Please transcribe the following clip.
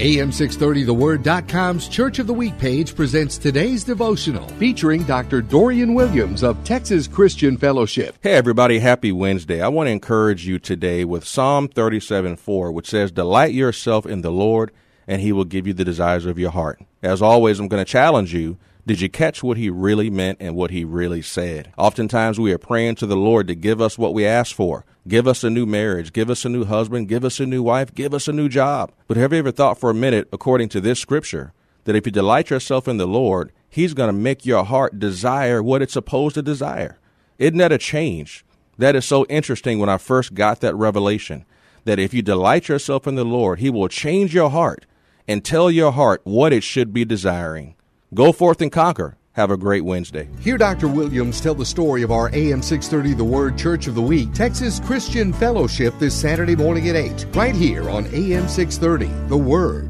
AM630TheWord.com's Church of the Week page presents today's devotional featuring Dr. Dorian Williams of Texas Christian Fellowship. Hey, everybody, happy Wednesday. I want to encourage you today with Psalm 37 4, which says, Delight yourself in the Lord, and he will give you the desires of your heart. As always, I'm going to challenge you. Did you catch what he really meant and what he really said? Oftentimes we are praying to the Lord to give us what we ask for. Give us a new marriage, give us a new husband, give us a new wife, give us a new job. But have you ever thought for a minute, according to this scripture, that if you delight yourself in the Lord, he's going to make your heart desire what it's supposed to desire? Isn't that a change? That is so interesting when I first got that revelation that if you delight yourself in the Lord, he will change your heart and tell your heart what it should be desiring. Go forth and conquer. Have a great Wednesday. Hear Dr. Williams tell the story of our AM 630 The Word Church of the Week, Texas Christian Fellowship this Saturday morning at 8, right here on AM 630 The Word.